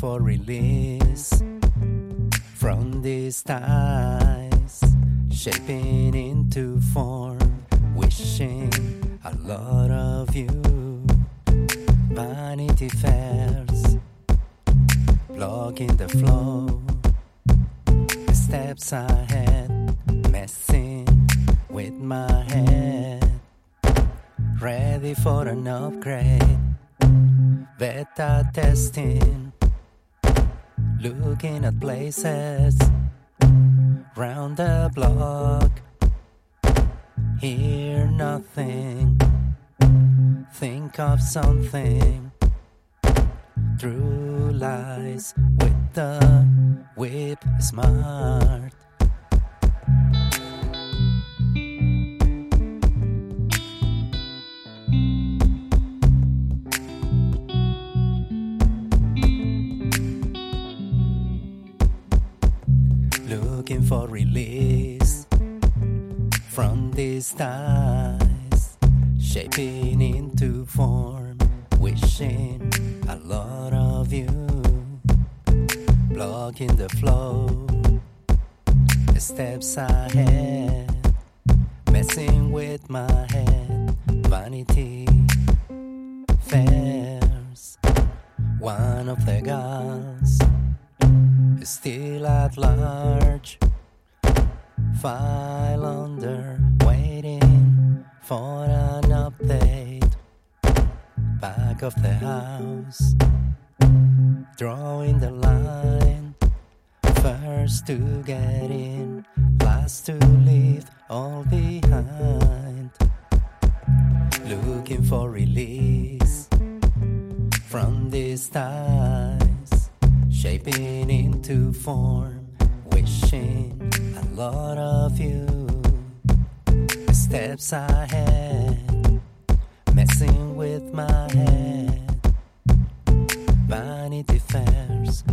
for release from these ties, shaping into form, wishing a lot of you. Vanity Fairs, blocking the flow, the steps ahead, messing with my head, ready for an upgrade, beta testing looking at places round the block. Hear nothing, think of something. Through lies with the whip smart. Looking for release from these ties, shaping into form, wishing a lot of you, blocking the flow, steps ahead, messing with my head, vanity fairs, one of the gods still at large. File under, waiting for an update. Back of the house, drawing the line. First to get in, last to leave all behind. Looking for release from this ties shaping into form, wishing a lot of you. The steps I had, messing with my head, vanity fairs.